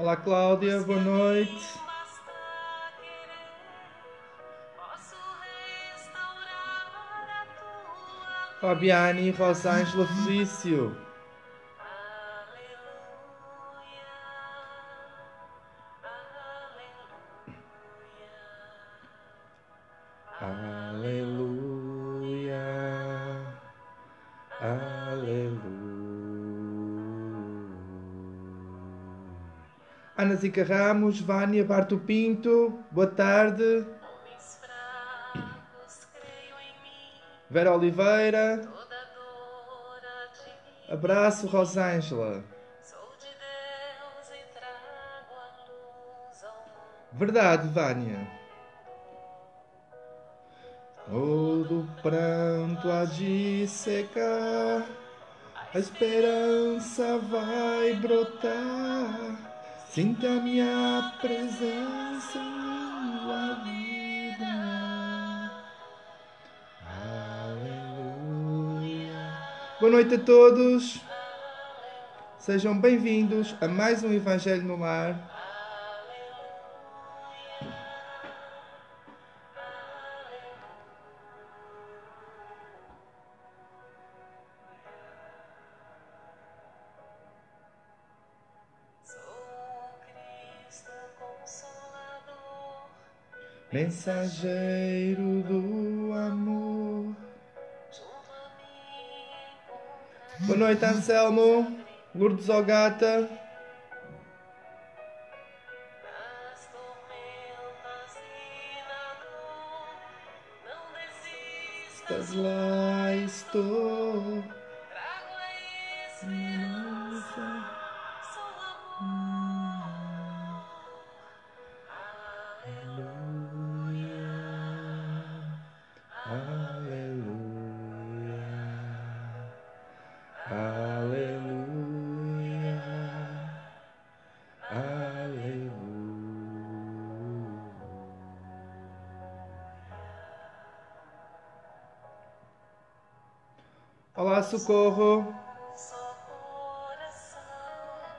Olá Cláudia, boa noite. Fabiane, Rosângela Felício. Ana Zica Ramos, Vânia Barto Pinto, boa tarde. Vera Oliveira. Abraço, Rosângela. Verdade, Vânia. Todo pranto há de secar, a esperança vai brotar. Sinta minha presença em tua vida. Aleluia. Boa noite a todos. Sejam bem-vindos a mais um Evangelho no Lar. Mensageiro do amor. Boa noite, Anselmo. Lourdes Ogata. Socorro.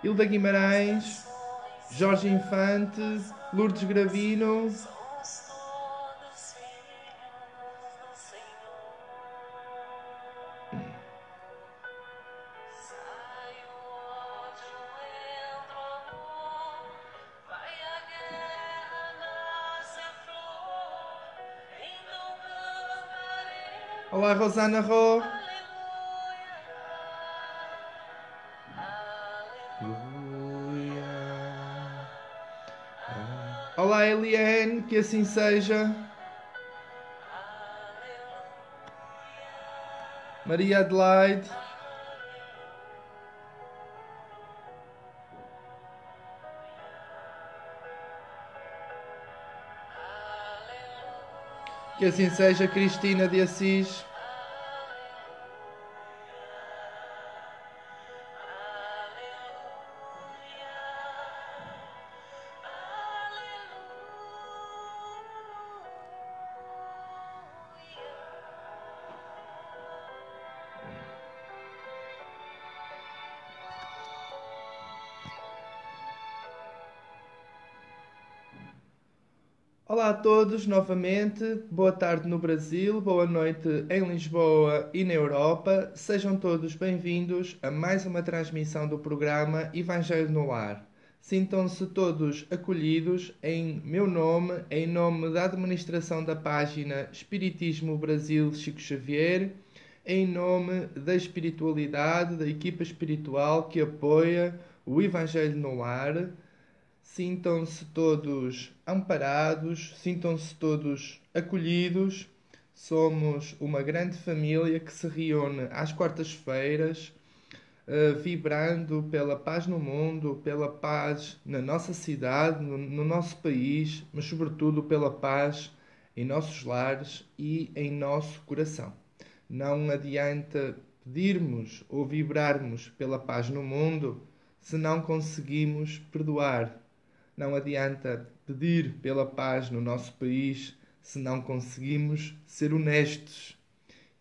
Hilda Guimarães, Jorge Infante, Lourdes Gravino. Olá, Rosana Ró. Eliane, que assim seja. Maria Adelaide. Que assim seja, Cristina de Assis. Todos novamente, boa tarde no Brasil, boa noite em Lisboa e na Europa. Sejam todos bem-vindos a mais uma transmissão do programa Evangelho no Lar. Sintam-se todos acolhidos em meu nome, em nome da administração da página Espiritismo Brasil Chico Xavier, em nome da espiritualidade, da equipa espiritual que apoia o Evangelho no Lar Sintam-se todos amparados, sintam-se todos acolhidos. Somos uma grande família que se reúne às quartas-feiras, uh, vibrando pela paz no mundo, pela paz na nossa cidade, no nosso país, mas sobretudo pela paz em nossos lares e em nosso coração. Não adianta pedirmos ou vibrarmos pela paz no mundo se não conseguimos perdoar não adianta pedir pela paz no nosso país se não conseguimos ser honestos.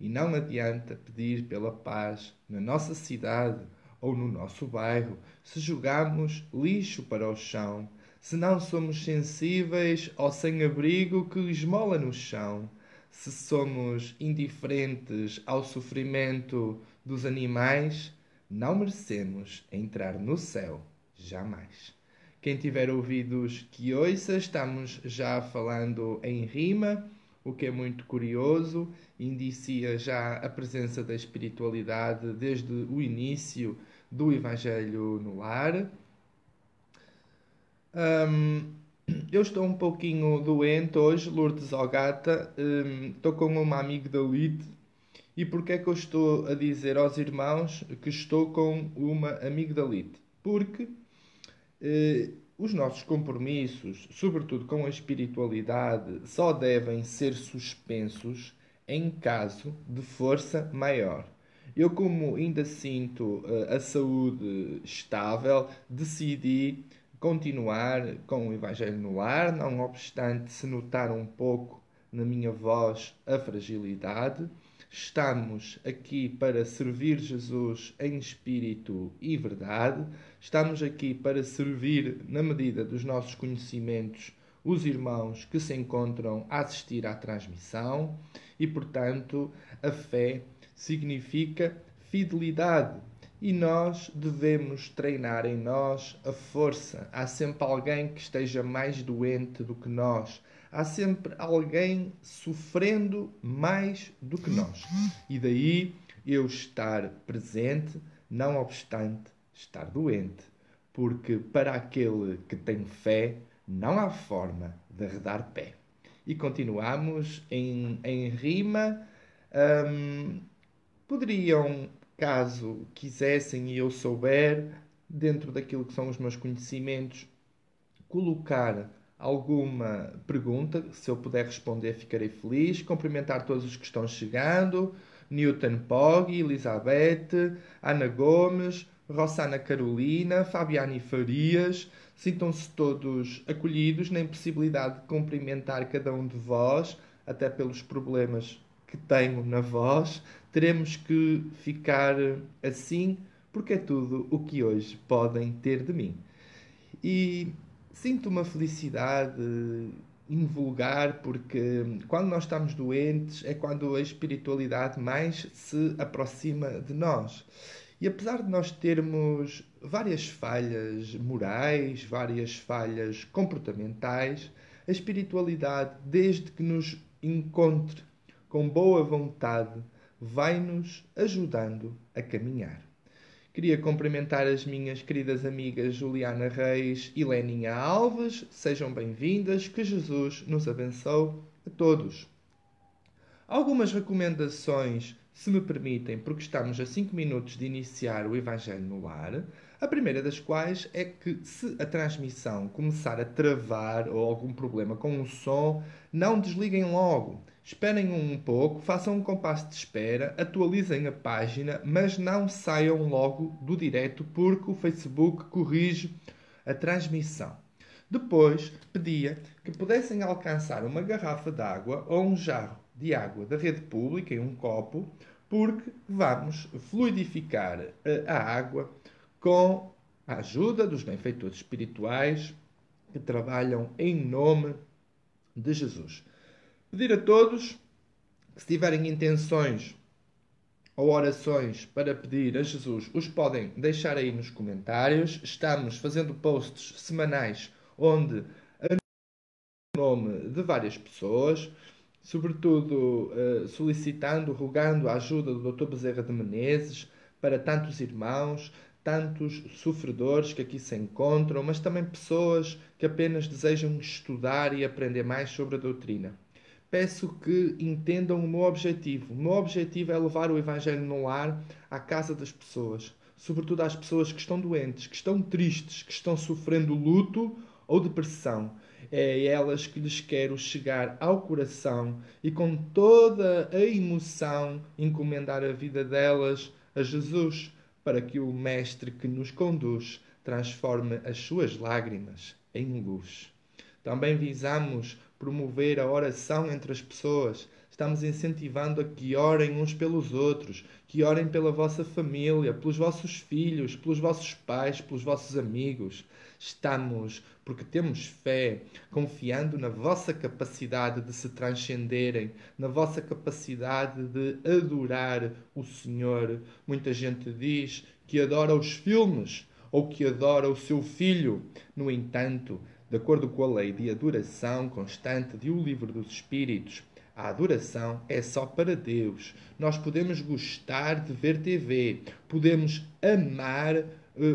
E não adianta pedir pela paz na nossa cidade ou no nosso bairro, se jogamos lixo para o chão, se não somos sensíveis ao sem-abrigo que esmola no chão, se somos indiferentes ao sofrimento dos animais, não merecemos entrar no céu jamais. Quem tiver ouvidos que ouça, estamos já falando em rima, o que é muito curioso, indicia já a presença da espiritualidade desde o início do Evangelho no lar. Um, eu estou um pouquinho doente hoje, Lourdes Ogata. Um, estou com uma amigdalite. E porquê é que eu estou a dizer aos irmãos que estou com uma amigdalite? Porque eh, os nossos compromissos, sobretudo com a espiritualidade, só devem ser suspensos em caso de força maior. Eu, como ainda sinto uh, a saúde estável, decidi continuar com o Evangelho no lar, não obstante se notar um pouco na minha voz a fragilidade. Estamos aqui para servir Jesus em espírito e verdade. Estamos aqui para servir, na medida dos nossos conhecimentos, os irmãos que se encontram a assistir à transmissão e, portanto, a fé significa fidelidade e nós devemos treinar em nós a força. Há sempre alguém que esteja mais doente do que nós. Há sempre alguém sofrendo mais do que nós. E daí eu estar presente, não obstante estar doente. Porque para aquele que tem fé, não há forma de arredar pé. E continuamos em, em rima. Hum, poderiam, caso quisessem e eu souber, dentro daquilo que são os meus conhecimentos, colocar alguma pergunta, se eu puder responder, ficarei feliz. Cumprimentar todos os que estão chegando: Newton Poggi, Elizabeth, Ana Gomes, Rossana Carolina, Fabiane Farias. Sintam-se todos acolhidos, na impossibilidade de cumprimentar cada um de vós, até pelos problemas que tenho na voz. Teremos que ficar assim, porque é tudo o que hoje podem ter de mim. E sinto uma felicidade invulgar, porque quando nós estamos doentes é quando a espiritualidade mais se aproxima de nós. E apesar de nós termos várias falhas morais, várias falhas comportamentais, a espiritualidade, desde que nos encontre com boa vontade, vai-nos ajudando a caminhar. Queria cumprimentar as minhas queridas amigas Juliana Reis e Leninha Alves. Sejam bem-vindas, que Jesus nos abençoe a todos. Algumas recomendações, se me permitem, porque estamos a 5 minutos de iniciar o Evangelho no Lar. A primeira das quais é que, se a transmissão começar a travar ou algum problema com o som, não desliguem logo. Esperem um pouco, façam um compasso de espera, atualizem a página, mas não saiam logo do direto porque o Facebook corrige a transmissão. Depois, pedia que pudessem alcançar uma garrafa de água ou um jarro de água da rede pública em um copo, porque vamos fluidificar a água com a ajuda dos benfeitores espirituais que trabalham em nome de Jesus. Pedir a todos que, se tiverem intenções ou orações para pedir a Jesus, os podem deixar aí nos comentários. Estamos fazendo posts semanais onde o nome de várias pessoas, sobretudo uh, solicitando, rogando a ajuda do Dr. Bezerra de Menezes para tantos irmãos, tantos sofredores que aqui se encontram, mas também pessoas que apenas desejam estudar e aprender mais sobre a doutrina peço que entendam o meu objetivo. O meu objetivo é levar o Evangelho no lar à casa das pessoas, sobretudo às pessoas que estão doentes, que estão tristes, que estão sofrendo luto ou depressão. É a elas que lhes quero chegar ao coração e com toda a emoção encomendar a vida delas a Jesus, para que o Mestre que nos conduz transforme as suas lágrimas em luz. Também visamos promover a oração entre as pessoas. Estamos incentivando a que orem uns pelos outros, que orem pela vossa família, pelos vossos filhos, pelos vossos pais, pelos vossos amigos. Estamos, porque temos fé, confiando na vossa capacidade de se transcenderem, na vossa capacidade de adorar o Senhor. Muita gente diz que adora os filmes ou que adora o seu filho. No entanto, de acordo com a lei de adoração constante de O Livro dos Espíritos, a adoração é só para Deus. Nós podemos gostar de ver TV, podemos amar uh,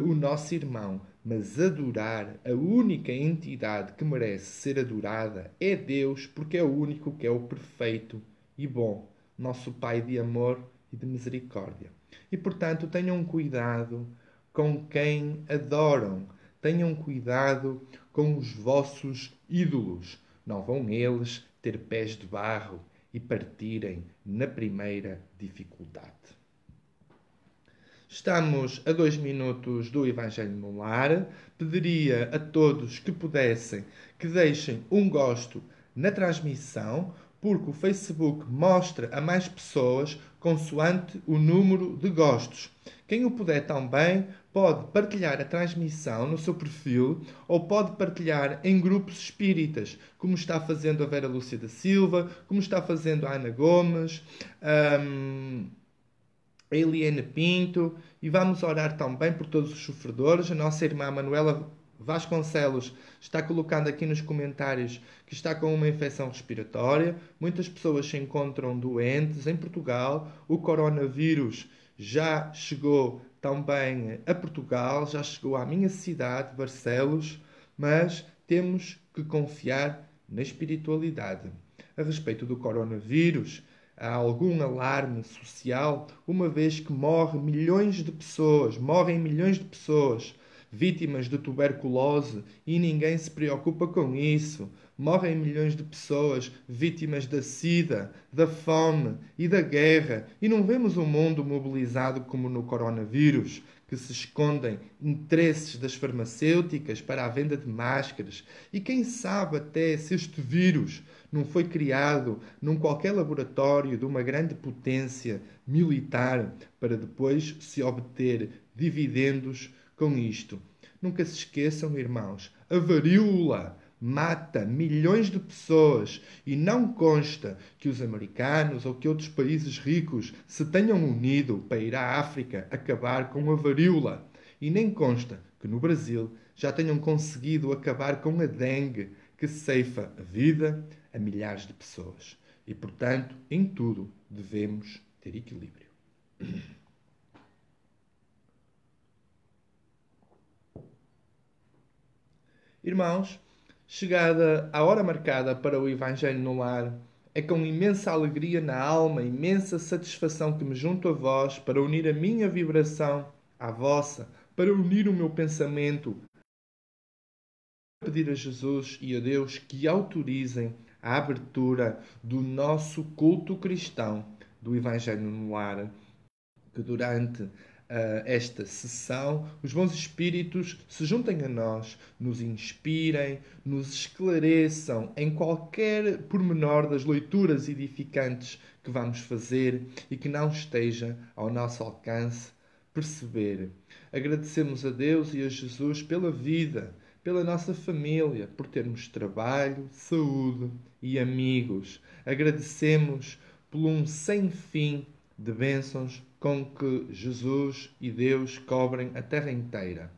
o nosso irmão, mas adorar a única entidade que merece ser adorada é Deus, porque é o único que é o perfeito e bom, nosso Pai de amor e de misericórdia. E portanto, tenham cuidado com quem adoram, tenham cuidado com os vossos ídolos. Não vão eles ter pés de barro e partirem na primeira dificuldade. Estamos a dois minutos do Evangelho no Lar. Pediria a todos que pudessem que deixem um gosto na transmissão, porque o Facebook mostra a mais pessoas consoante o número de gostos. Quem o puder também pode partilhar a transmissão no seu perfil ou pode partilhar em grupos espíritas, como está fazendo a Vera Lúcia da Silva, como está fazendo a Ana Gomes. Um a Eliane Pinto e vamos orar também por todos os sofredores. A nossa irmã Manuela Vasconcelos está colocando aqui nos comentários que está com uma infecção respiratória. Muitas pessoas se encontram doentes em Portugal. O coronavírus já chegou também a Portugal, já chegou à minha cidade, Barcelos, mas temos que confiar na espiritualidade. A respeito do coronavírus, há algum alarme social, uma vez que morre milhões de pessoas, morrem milhões de pessoas vítimas de tuberculose e ninguém se preocupa com isso. Morrem milhões de pessoas vítimas da sida, da fome e da guerra, e não vemos um mundo mobilizado como no coronavírus, que se escondem interesses das farmacêuticas para a venda de máscaras. E quem sabe até se este vírus não foi criado num qualquer laboratório de uma grande potência militar para depois se obter dividendos com isto. Nunca se esqueçam, irmãos, a varíola mata milhões de pessoas e não consta que os americanos ou que outros países ricos se tenham unido para ir à África acabar com a varíola. E nem consta que no Brasil já tenham conseguido acabar com a dengue, que ceifa a vida, a milhares de pessoas. E, portanto, em tudo devemos ter equilíbrio. Irmãos, chegada a hora marcada para o Evangelho no lar, é com imensa alegria na alma, imensa satisfação que me junto a vós para unir a minha vibração à vossa, para unir o meu pensamento, pedir a Jesus e a Deus que autorizem a abertura do nosso culto cristão do Evangelho no Lar, que durante uh, esta sessão os bons espíritos se juntem a nós, nos inspirem, nos esclareçam em qualquer pormenor das leituras edificantes que vamos fazer e que não esteja ao nosso alcance perceber. Agradecemos a Deus e a Jesus pela vida pela nossa família, por termos trabalho, saúde e amigos. Agradecemos por um sem fim de bênçãos com que Jesus e Deus cobrem a terra inteira.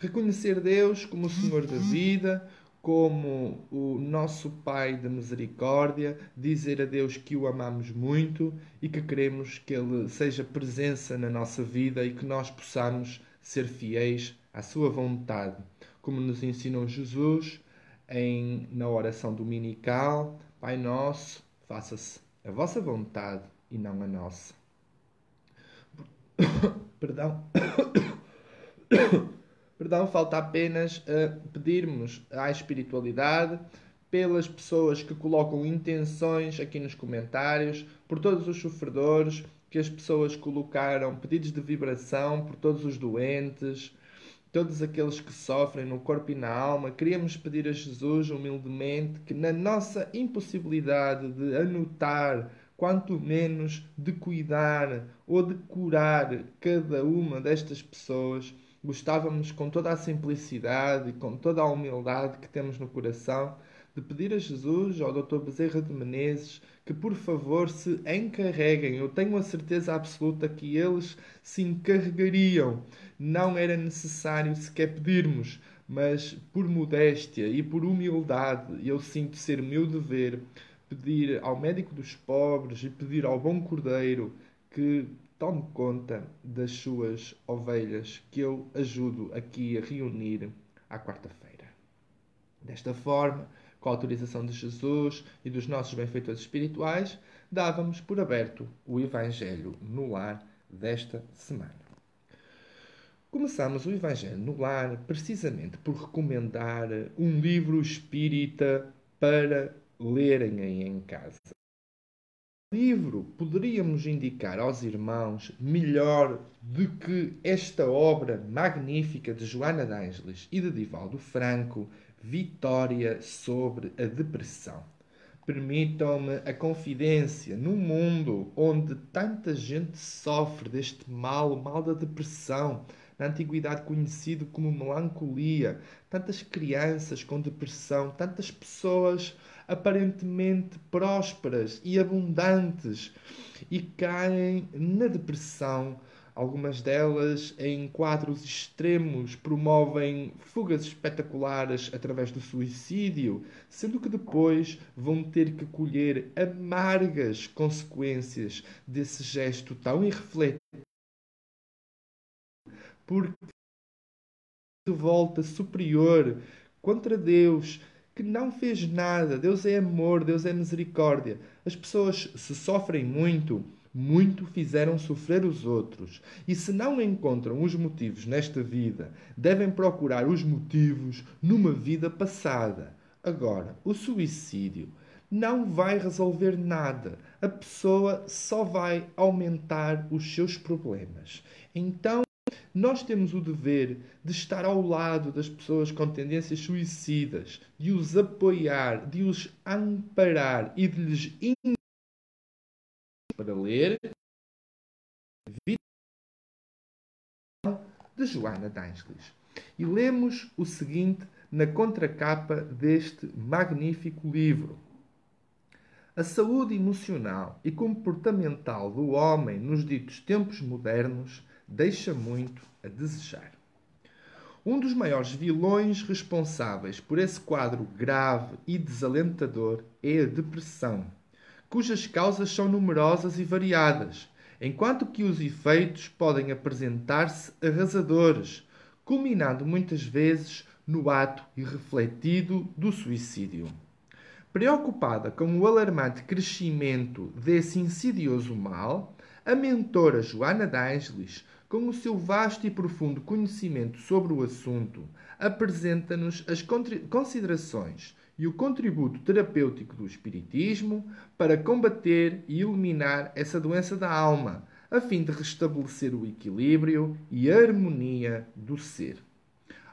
Reconhecer Deus como o Senhor da vida, como o nosso Pai de misericórdia, dizer a Deus que o amamos muito e que queremos que Ele seja presença na nossa vida e que nós possamos ser fiéis à Sua vontade como nos ensinou Jesus em, na oração dominical: Pai Nosso, faça-se a vossa vontade e não a nossa. Perdão. Perdão, falta apenas uh, pedirmos à espiritualidade pelas pessoas que colocam intenções aqui nos comentários, por todos os sofredores que as pessoas colocaram, pedidos de vibração por todos os doentes, todos aqueles que sofrem no corpo e na alma, queríamos pedir a Jesus humildemente que, na nossa impossibilidade de anotar, quanto menos de cuidar ou de curar cada uma destas pessoas, gostávamos com toda a simplicidade e com toda a humildade que temos no coração de pedir a Jesus, ao Dr. Bezerra de Menezes, que por favor se encarreguem. Eu tenho a certeza absoluta que eles se encarregariam. Não era necessário sequer pedirmos, mas por modéstia e por humildade, eu sinto ser meu dever pedir ao médico dos pobres e pedir ao bom cordeiro que tome conta das suas ovelhas que eu ajudo aqui a reunir à quarta-feira. Desta forma, com a autorização de Jesus e dos nossos benfeitores espirituais, dávamos por aberto o Evangelho no lar desta semana. Começamos o Evangelho no lar precisamente por recomendar um livro espírita para lerem em casa. Livro poderíamos indicar aos irmãos melhor do que esta obra magnífica de Joana de Ângeles e de Divaldo Franco, Vitória sobre a Depressão. Permitam-me a confidência num mundo onde tanta gente sofre deste mal, o mal da depressão, na antiguidade conhecido como melancolia, tantas crianças com depressão, tantas pessoas aparentemente prósperas e abundantes e caem na depressão Algumas delas, em quadros extremos, promovem fugas espetaculares através do suicídio, sendo que depois vão ter que colher amargas consequências desse gesto tão irrefletido. Porque volta superior contra Deus, que não fez nada. Deus é amor, Deus é misericórdia. As pessoas se sofrem muito muito fizeram sofrer os outros, e se não encontram os motivos nesta vida, devem procurar os motivos numa vida passada. Agora, o suicídio não vai resolver nada. A pessoa só vai aumentar os seus problemas. Então, nós temos o dever de estar ao lado das pessoas com tendências suicidas, de os apoiar, de os amparar e de lhes para ler de Joana D'Angelis. E lemos o seguinte na contracapa deste magnífico livro. A saúde emocional e comportamental do homem nos ditos tempos modernos deixa muito a desejar. Um dos maiores vilões responsáveis por esse quadro grave e desalentador é a depressão cujas causas são numerosas e variadas, enquanto que os efeitos podem apresentar-se arrasadores, culminando muitas vezes no ato irrefletido do suicídio. Preocupada com o alarmante crescimento desse insidioso mal, a mentora Joana d'Angelis, com o seu vasto e profundo conhecimento sobre o assunto, apresenta-nos as considerações e o contributo terapêutico do Espiritismo para combater e eliminar essa doença da alma, a fim de restabelecer o equilíbrio e a harmonia do ser.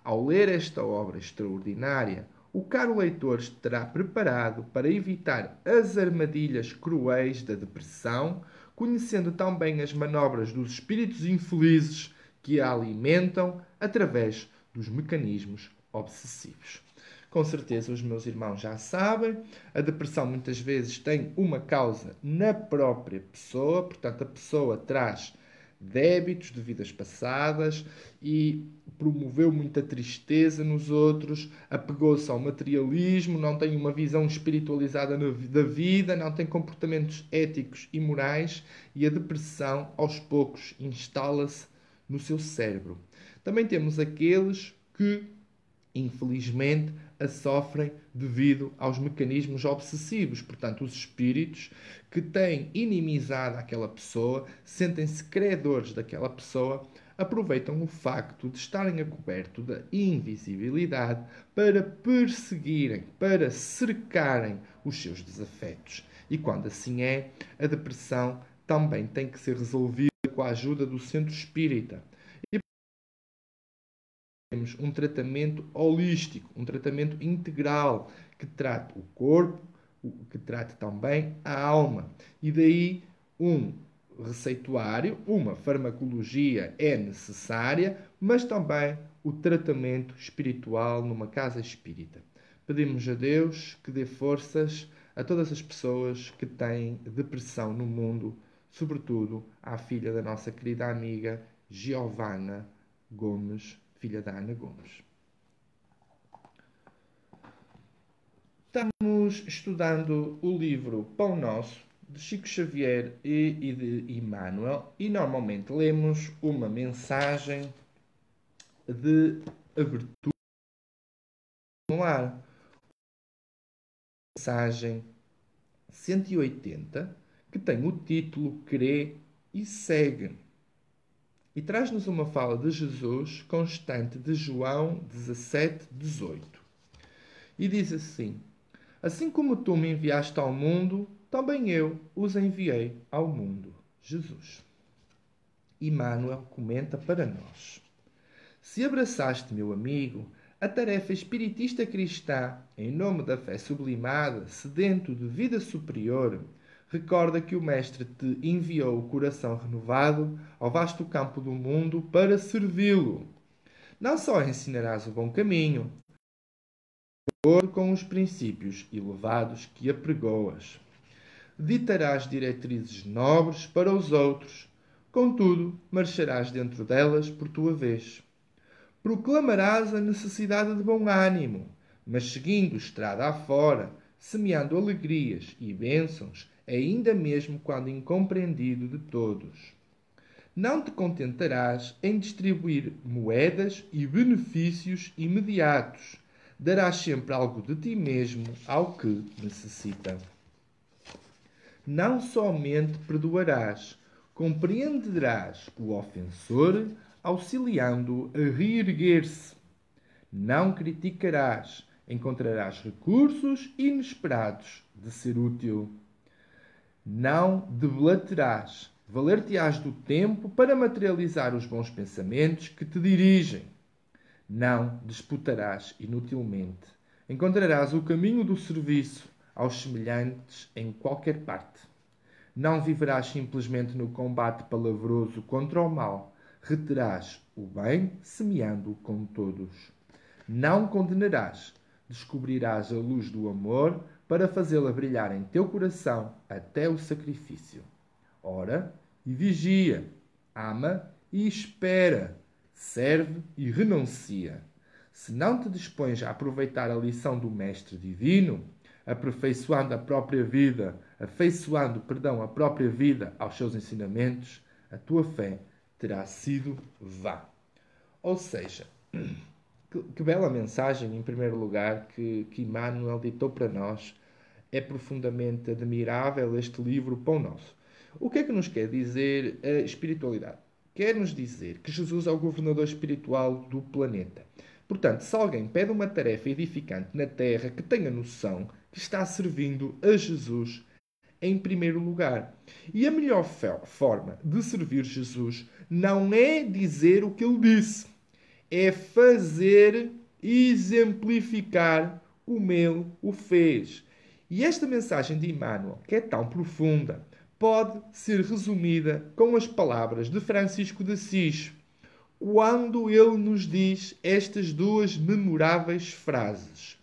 Ao ler esta obra extraordinária, o caro leitor estará preparado para evitar as armadilhas cruéis da depressão, conhecendo também as manobras dos espíritos infelizes que a alimentam através dos mecanismos obsessivos. Com certeza os meus irmãos já sabem, a depressão muitas vezes tem uma causa na própria pessoa, portanto, a pessoa traz débitos de vidas passadas e promoveu muita tristeza nos outros, apegou-se ao materialismo, não tem uma visão espiritualizada da vida, não tem comportamentos éticos e morais e a depressão aos poucos instala-se no seu cérebro. Também temos aqueles que, infelizmente, a sofrem devido aos mecanismos obsessivos. Portanto, os espíritos que têm inimizado aquela pessoa, sentem-se credores daquela pessoa, aproveitam o facto de estarem a coberto da invisibilidade para perseguirem, para cercarem os seus desafetos. E quando assim é, a depressão também tem que ser resolvida com a ajuda do centro espírita temos um tratamento holístico, um tratamento integral, que trate o corpo, que trate também a alma. E daí um receituário, uma farmacologia é necessária, mas também o tratamento espiritual numa casa espírita. Pedimos a Deus que dê forças a todas as pessoas que têm depressão no mundo, sobretudo à filha da nossa querida amiga Giovanna Gomes filha da Ana Gomes. Estamos estudando o livro Pão Nosso, de Chico Xavier e de Emmanuel, e normalmente lemos uma mensagem de abertura no ar. Mensagem 180, que tem o título Crê e Segue e traz-nos uma fala de Jesus constante de João 17, 18. E diz assim: Assim como tu me enviaste ao mundo, também eu os enviei ao mundo. Jesus. Emmanuel comenta para nós: Se abraçaste, meu amigo, a tarefa espiritista cristã, em nome da fé sublimada, sedento de vida superior, recorda que o Mestre te enviou o coração renovado ao vasto campo do mundo para servi-lo. Não só ensinarás o bom caminho, com os princípios elevados que apregoas. Ditarás diretrizes nobres para os outros, contudo, marcharás dentro delas por tua vez. Proclamarás a necessidade de bom ânimo, mas seguindo estrada afora, semeando alegrias e bênçãos ainda mesmo quando incompreendido de todos. Não te contentarás em distribuir moedas e benefícios imediatos. Darás sempre algo de ti mesmo ao que necessita. Não somente perdoarás, compreenderás o ofensor, auxiliando-o a reerguer-se. Não criticarás, encontrarás recursos inesperados de ser útil não deblaterás. Valer-te-ás do tempo para materializar os bons pensamentos que te dirigem. Não disputarás inutilmente. Encontrarás o caminho do serviço aos semelhantes em qualquer parte. Não viverás simplesmente no combate palavroso contra o mal. Reterás o bem, semeando-o com todos. Não condenarás. Descobrirás a luz do amor para fazê-la brilhar em teu coração até o sacrifício. Ora e vigia, ama e espera, serve e renuncia. Se não te dispões a aproveitar a lição do Mestre Divino, aperfeiçoando a própria vida, afeiçoando, perdão, a própria vida aos seus ensinamentos, a tua fé terá sido vã. Ou seja, que, que, bela mensagem, em primeiro lugar, que, que Emmanuel ditou para nós. É profundamente admirável este livro Pão Nosso. O que é que nos quer dizer a espiritualidade? Quer nos dizer que Jesus é o governador espiritual do planeta. Portanto, se alguém pede uma tarefa edificante na Terra, que tenha noção que está servindo a Jesus em primeiro lugar. E a melhor forma de servir Jesus não é dizer o que ele disse é fazer exemplificar como ele o fez. E esta mensagem de Emmanuel, que é tão profunda, pode ser resumida com as palavras de Francisco de Assis, quando ele nos diz estas duas memoráveis frases: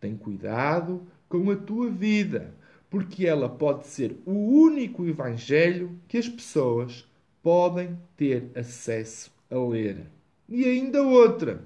Tem cuidado com a tua vida, porque ela pode ser o único evangelho que as pessoas podem ter acesso a ler. E ainda outra.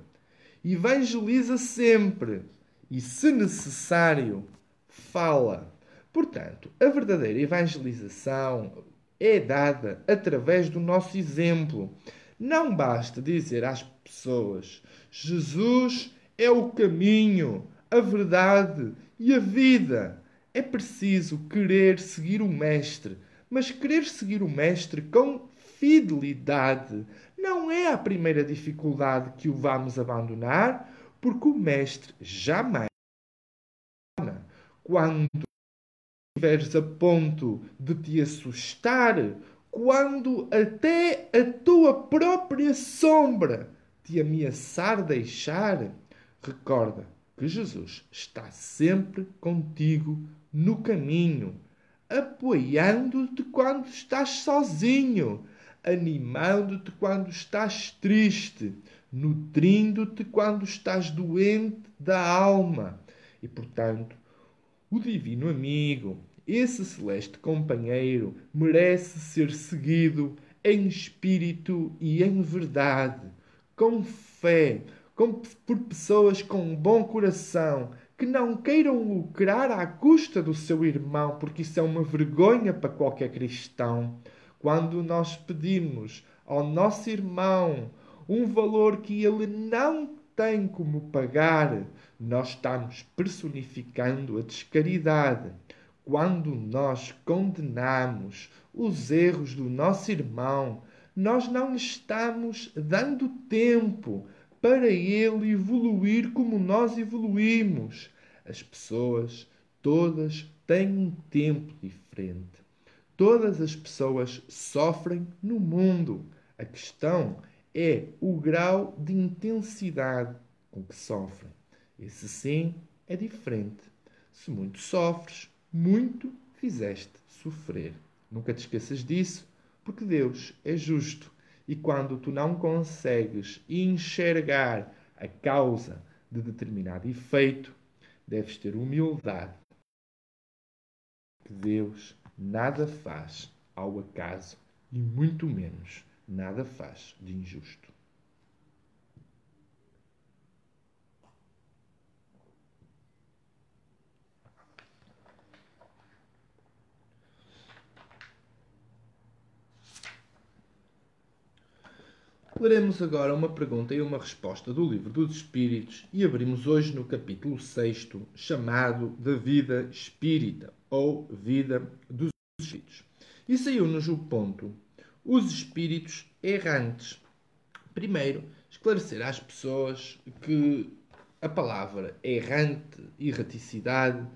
Evangeliza sempre e, se necessário, fala. Portanto, a verdadeira evangelização é dada através do nosso exemplo. Não basta dizer às pessoas: Jesus é o caminho, a verdade e a vida. É preciso querer seguir o Mestre, mas querer seguir o Mestre com fidelidade, não é a primeira dificuldade que o vamos abandonar, porque o Mestre jamais, quando estiveres a ponto de te assustar, quando até a tua própria sombra te ameaçar deixar, recorda que Jesus está sempre contigo no caminho, apoiando-te quando estás sozinho, animando-te quando estás triste, nutrindo-te quando estás doente da alma. E, portanto, o divino amigo, esse celeste companheiro, merece ser seguido em espírito e em verdade, com fé, com, por pessoas com um bom coração, que não queiram lucrar à custa do seu irmão, porque isso é uma vergonha para qualquer cristão. Quando nós pedimos ao nosso irmão um valor que ele não tem como pagar, nós estamos personificando a descaridade. Quando nós condenamos os erros do nosso irmão, nós não estamos dando tempo para ele evoluir como nós evoluímos. As pessoas todas têm um tempo diferente. Todas as pessoas sofrem no mundo. A questão é o grau de intensidade com que sofrem. Esse sim é diferente. Se muito sofres, muito fizeste sofrer. Nunca te esqueças disso, porque Deus é justo. E quando tu não consegues enxergar a causa de determinado efeito, deves ter humildade. Que Deus nada faz ao acaso e muito menos nada faz de injusto. Leremos agora uma pergunta e uma resposta do Livro dos Espíritos e abrimos hoje no capítulo 6, chamado da Vida Espírita ou Vida dos Espíritos. E saiu-nos o ponto os espíritos errantes. Primeiro, esclarecer às pessoas que a palavra errante, erraticidade,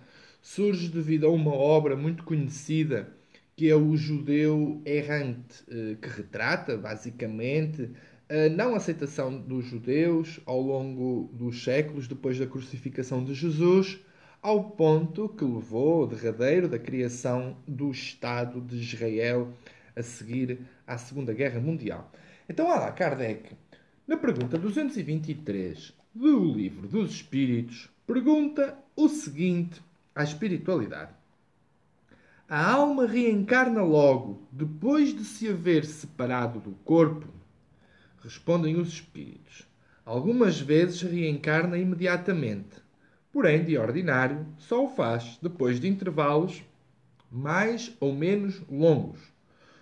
surge devido a uma obra muito conhecida que é o Judeu Errante, eh, que retrata basicamente a não aceitação dos judeus ao longo dos séculos depois da crucificação de Jesus, ao ponto que levou o derradeiro da criação do Estado de Israel a seguir à Segunda Guerra Mundial. Então, lá, Kardec, na pergunta 223 do Livro dos Espíritos, pergunta o seguinte à espiritualidade: A alma reencarna logo depois de se haver separado do corpo? Respondem os espíritos. Algumas vezes reencarna imediatamente, porém, de ordinário, só o faz depois de intervalos mais ou menos longos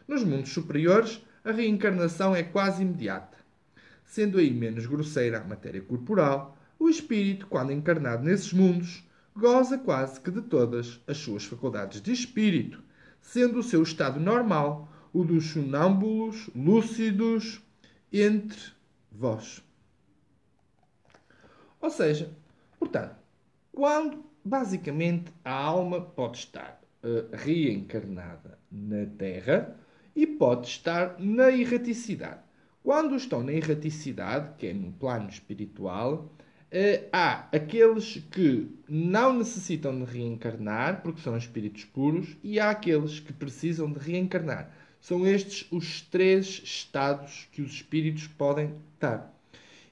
nos mundos superiores, a reencarnação é quase imediata. Sendo aí menos grosseira a matéria corporal, o espírito, quando encarnado nesses mundos, goza quase que de todas as suas faculdades de espírito, sendo o seu estado normal o dos sonâmbulos lúcidos entre vós. Ou seja, portanto, quando basicamente a alma pode estar uh, reencarnada na Terra, e pode estar na erraticidade. Quando estão na erraticidade, que é no plano espiritual, eh, há aqueles que não necessitam de reencarnar, porque são espíritos puros, e há aqueles que precisam de reencarnar. São estes os três estados que os espíritos podem estar.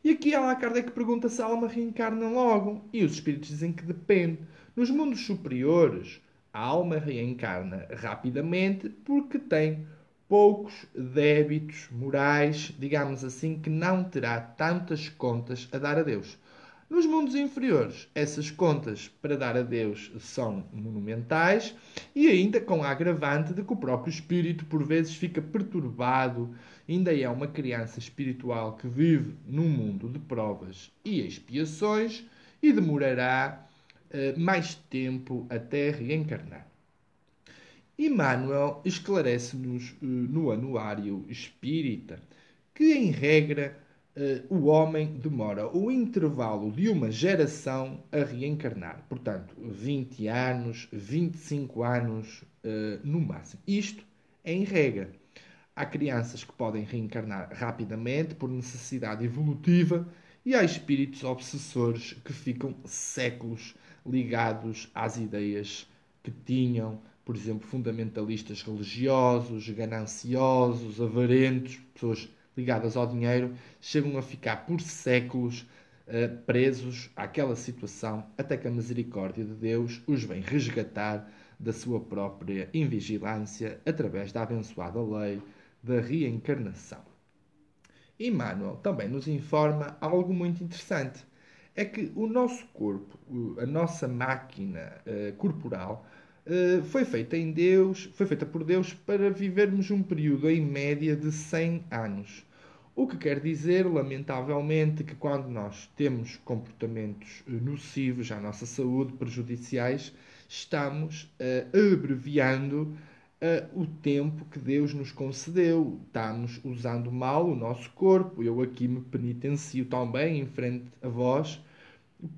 E aqui Allan Kardec pergunta se a alma reencarna logo. E os espíritos dizem que depende. Nos mundos superiores, a alma reencarna rapidamente porque tem poucos débitos morais, digamos assim, que não terá tantas contas a dar a Deus. Nos mundos inferiores, essas contas para dar a Deus são monumentais e ainda com a agravante de que o próprio espírito por vezes fica perturbado, ainda é uma criança espiritual que vive num mundo de provas e expiações e demorará uh, mais tempo até reencarnar. Emmanuel esclarece-nos uh, no Anuário Espírita que, em regra, uh, o homem demora o intervalo de uma geração a reencarnar. Portanto, 20 anos, 25 anos uh, no máximo. Isto em regra. Há crianças que podem reencarnar rapidamente por necessidade evolutiva e há espíritos obsessores que ficam séculos ligados às ideias que tinham, por exemplo, fundamentalistas religiosos, gananciosos, avarentos, pessoas ligadas ao dinheiro, chegam a ficar por séculos uh, presos àquela situação até que a misericórdia de Deus os vem resgatar da sua própria invigilância através da abençoada lei da reencarnação. Emmanuel também nos informa algo muito interessante. É que o nosso corpo, a nossa máquina uh, corporal, uh, foi feita em Deus, foi feita por Deus para vivermos um período em média de 100 anos. O que quer dizer, lamentavelmente, que quando nós temos comportamentos eh, nocivos à nossa saúde, prejudiciais, estamos uh, abreviando uh, o tempo que Deus nos concedeu. Estamos usando mal o nosso corpo. Eu aqui me penitencio também em frente a vós,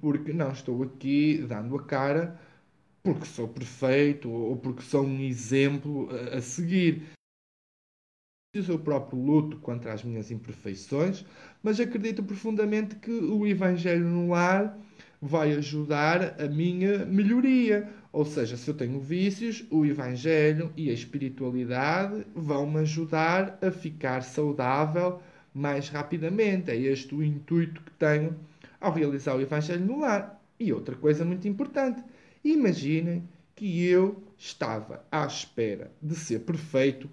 porque não estou aqui dando a cara porque sou perfeito ou porque sou um exemplo a, a seguir. O seu próprio luto contra as minhas imperfeições, mas acredito profundamente que o Evangelho no lar vai ajudar a minha melhoria. Ou seja, se eu tenho vícios, o Evangelho e a espiritualidade vão-me ajudar a ficar saudável mais rapidamente. É este o intuito que tenho ao realizar o Evangelho no lar. E outra coisa muito importante: imaginem que eu estava à espera de ser perfeito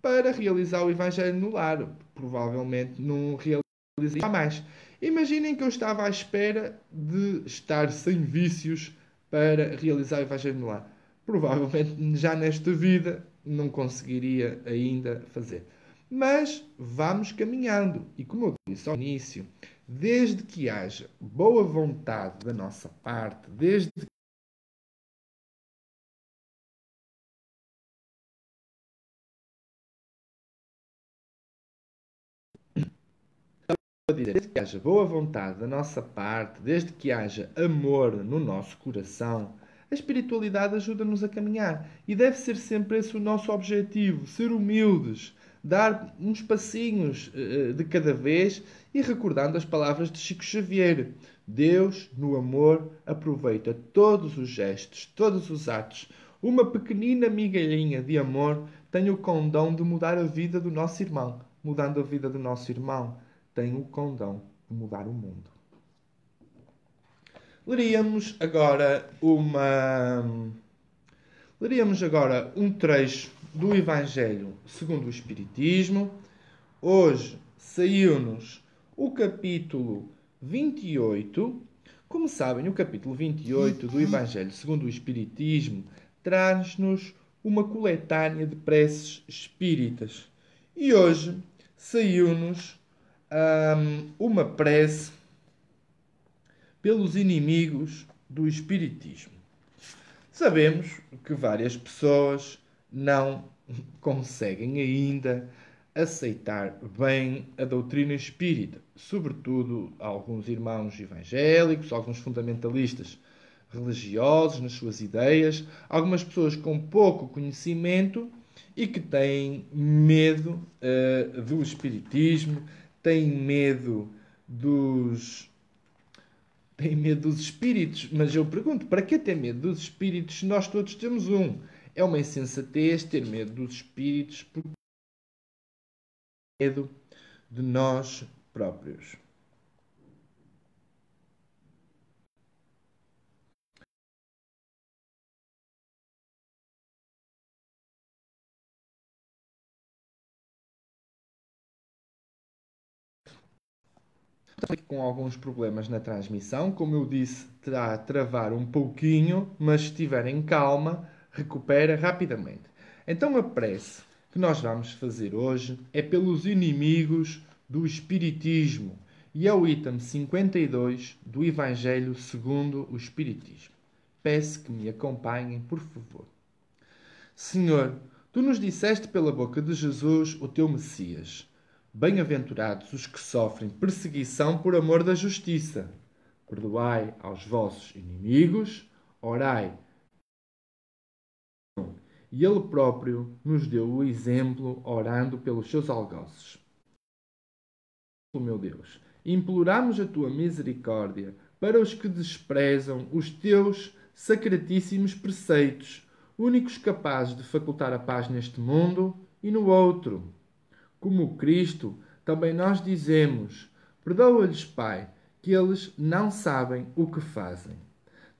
para realizar o Evangelho no lar. Provavelmente não realizaria mais. Imaginem que eu estava à espera de estar sem vícios para realizar o Evangelho no lar. Provavelmente já nesta vida não conseguiria ainda fazer. Mas vamos caminhando. E como eu disse ao início, desde que haja boa vontade da nossa parte, desde desde que haja boa vontade da nossa parte, desde que haja amor no nosso coração, a espiritualidade ajuda-nos a caminhar. E deve ser sempre esse o nosso objetivo: ser humildes, dar uns passinhos uh, de cada vez e recordando as palavras de Chico Xavier. Deus, no amor, aproveita todos os gestos, todos os atos. Uma pequenina migalhinha de amor tem o condão de mudar a vida do nosso irmão. Mudando a vida do nosso irmão, tem o condão de mudar o mundo. Leríamos agora uma. Leríamos agora um trecho do Evangelho segundo o Espiritismo. Hoje saiu-nos o capítulo 28. Como sabem, o capítulo 28 do Evangelho segundo o Espiritismo traz-nos uma coletânea de preces espíritas. E hoje saiu-nos um, uma prece pelos inimigos do Espiritismo. Sabemos que várias pessoas não conseguem ainda aceitar bem a doutrina espírita, sobretudo alguns irmãos evangélicos, alguns fundamentalistas religiosos nas suas ideias, algumas pessoas com pouco conhecimento e que têm medo uh, do espiritismo, têm medo dos têm medo dos espíritos, mas eu pergunto, para que ter medo dos espíritos se nós todos temos um? É uma insensatez ter medo dos espíritos porque medo de nós próprios. Com alguns problemas na transmissão. Como eu disse, terá a travar um pouquinho, mas se estiverem calma, recupera rapidamente. Então a prece que nós vamos fazer hoje é pelos inimigos do Espiritismo e é o item 52 do Evangelho segundo o Espiritismo. Peço que me acompanhem, por favor. Senhor, tu nos disseste pela boca de Jesus, o teu Messias Bem-aventurados os que sofrem perseguição por amor da justiça. Perdoai aos vossos inimigos, orai e Ele próprio nos deu o exemplo orando pelos seus algozes. Meu Deus, imploramos a tua misericórdia para os que desprezam os teus sacratíssimos preceitos, únicos capazes de facultar a paz neste mundo e no outro. Como Cristo, também nós dizemos: Perdoa-lhes, Pai, que eles não sabem o que fazem.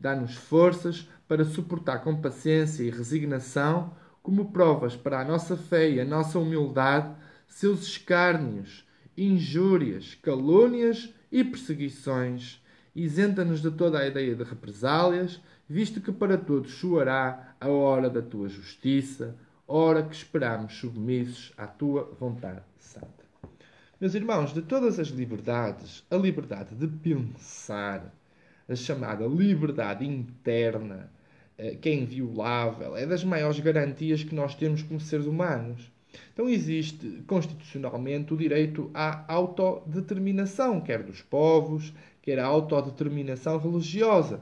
Dá-nos forças para suportar com paciência e resignação, como provas para a nossa fé e a nossa humildade, seus escárnios, injúrias, calúnias e perseguições. Isenta-nos de toda a ideia de represálias, visto que para todos soará a hora da tua justiça, hora que esperamos submissos à tua vontade santa. Meus irmãos, de todas as liberdades, a liberdade de pensar, a chamada liberdade interna, eh, que é inviolável, é das maiores garantias que nós temos como seres humanos. Então existe constitucionalmente o direito à autodeterminação, quer dos povos, quer a autodeterminação religiosa,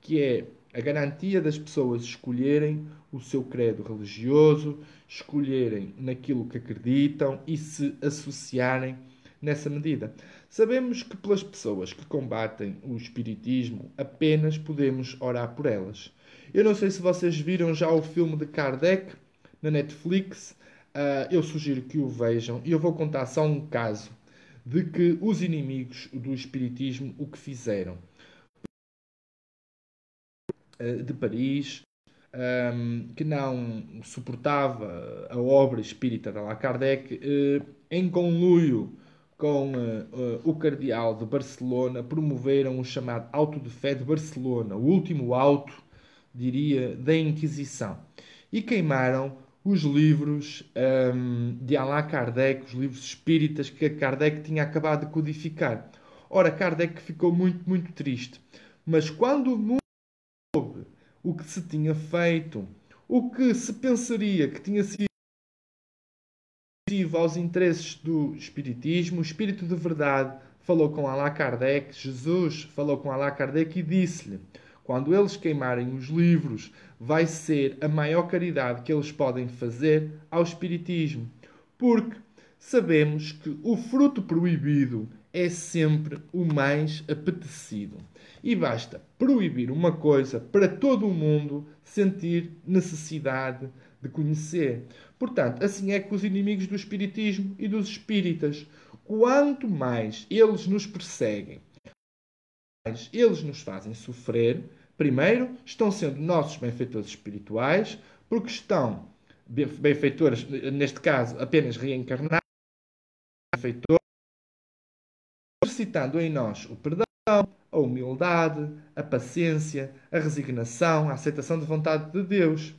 que é a garantia das pessoas escolherem o seu credo religioso, escolherem naquilo que acreditam e se associarem nessa medida. Sabemos que pelas pessoas que combatem o espiritismo apenas podemos orar por elas. Eu não sei se vocês viram já o filme de Kardec na Netflix. Uh, eu sugiro que o vejam e eu vou contar só um caso de que os inimigos do espiritismo o que fizeram de Paris um, que não suportava a obra espírita de Allan Kardec, uh, em conluio com uh, o cardeal de Barcelona, promoveram o chamado Auto de Fé de Barcelona, o último auto, diria, da Inquisição. E queimaram os livros um, de Allan Kardec, os livros espíritas que Kardec tinha acabado de codificar. Ora, Kardec ficou muito, muito triste. Mas quando o que se tinha feito, o que se pensaria que tinha sido aos interesses do Espiritismo, o Espírito de Verdade falou com Allan Kardec, Jesus falou com Allan Kardec e disse-lhe: quando eles queimarem os livros, vai ser a maior caridade que eles podem fazer ao Espiritismo, porque sabemos que o fruto proibido é sempre o mais apetecido. E basta proibir uma coisa para todo o mundo sentir necessidade de conhecer. Portanto, assim é que os inimigos do Espiritismo e dos espíritas, quanto mais eles nos perseguem, mais eles nos fazem sofrer, primeiro, estão sendo nossos benfeitores espirituais, porque estão benfeitores, neste caso, apenas reencarnados, benfeitores, exercitando em nós o perdão, a humildade, a paciência, a resignação, a aceitação da vontade de Deus.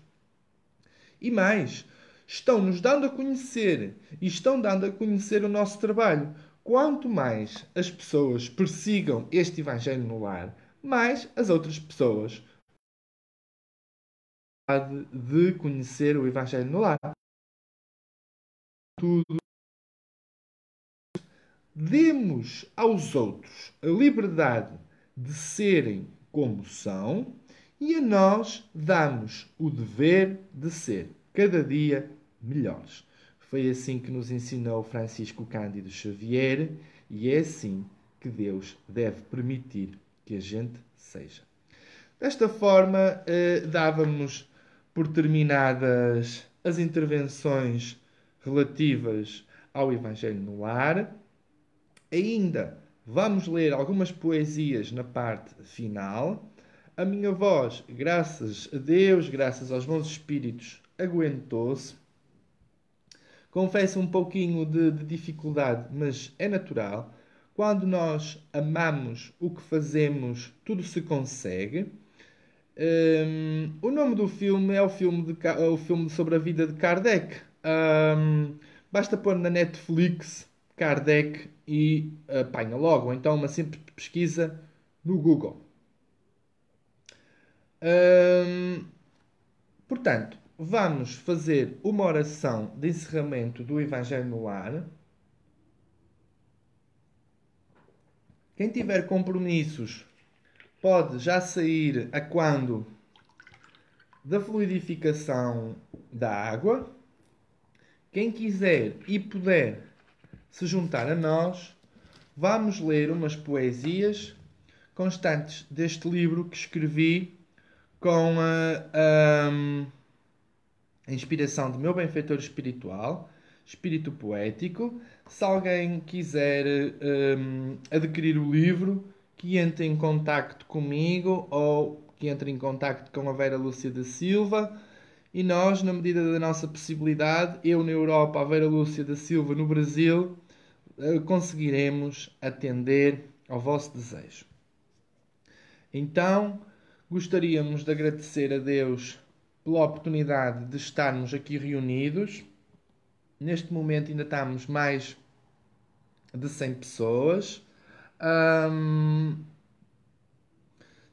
E mais, estão nos dando a conhecer e estão dando a conhecer o nosso trabalho. Quanto mais as pessoas persigam este Evangelho no lar, mais as outras pessoas de conhecer o Evangelho no lar. Tudo demos aos outros a liberdade de serem como são e a nós damos o dever de ser cada dia melhores. Foi assim que nos ensinou Francisco Cândido Xavier e é assim que Deus deve permitir que a gente seja. Desta forma, eh, dávamos por terminadas as intervenções relativas ao Evangelho no Lar Ainda vamos ler algumas poesias na parte final. A minha voz, graças a Deus, graças aos bons espíritos, aguentou-se. Confesso um pouquinho de, de, dificuldade, mas é natural. Quando nós amamos o que fazemos, tudo se consegue. Um, o nome do filme é o filme, de, o filme sobre a vida de Kardec. Um, basta pôr na Netflix Kardec e apanha logo, ou então uma simples pesquisa no Google. Hum, portanto, vamos fazer uma oração de encerramento do Evangelho no Lar. Quem tiver compromissos pode já sair a quando da fluidificação da água. Quem quiser e puder se juntar a nós, vamos ler umas poesias constantes deste livro que escrevi com a, a, a inspiração do meu benfeitor espiritual, espírito poético. Se alguém quiser um, adquirir o livro, que entre em contacto comigo ou que entre em contacto com a Vera Lúcia da Silva e nós, na medida da nossa possibilidade, eu na Europa, a Vera Lúcia da Silva no Brasil, conseguiremos atender ao vosso desejo. Então, gostaríamos de agradecer a Deus pela oportunidade de estarmos aqui reunidos. Neste momento ainda estamos mais de 100 pessoas. Um,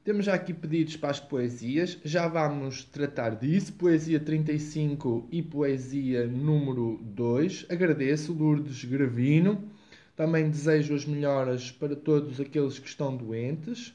temos já aqui pedidos para as poesias, já vamos tratar disso. Poesia 35 e poesia número 2. Agradeço, Lourdes Gravino. Também desejo as melhoras para todos aqueles que estão doentes.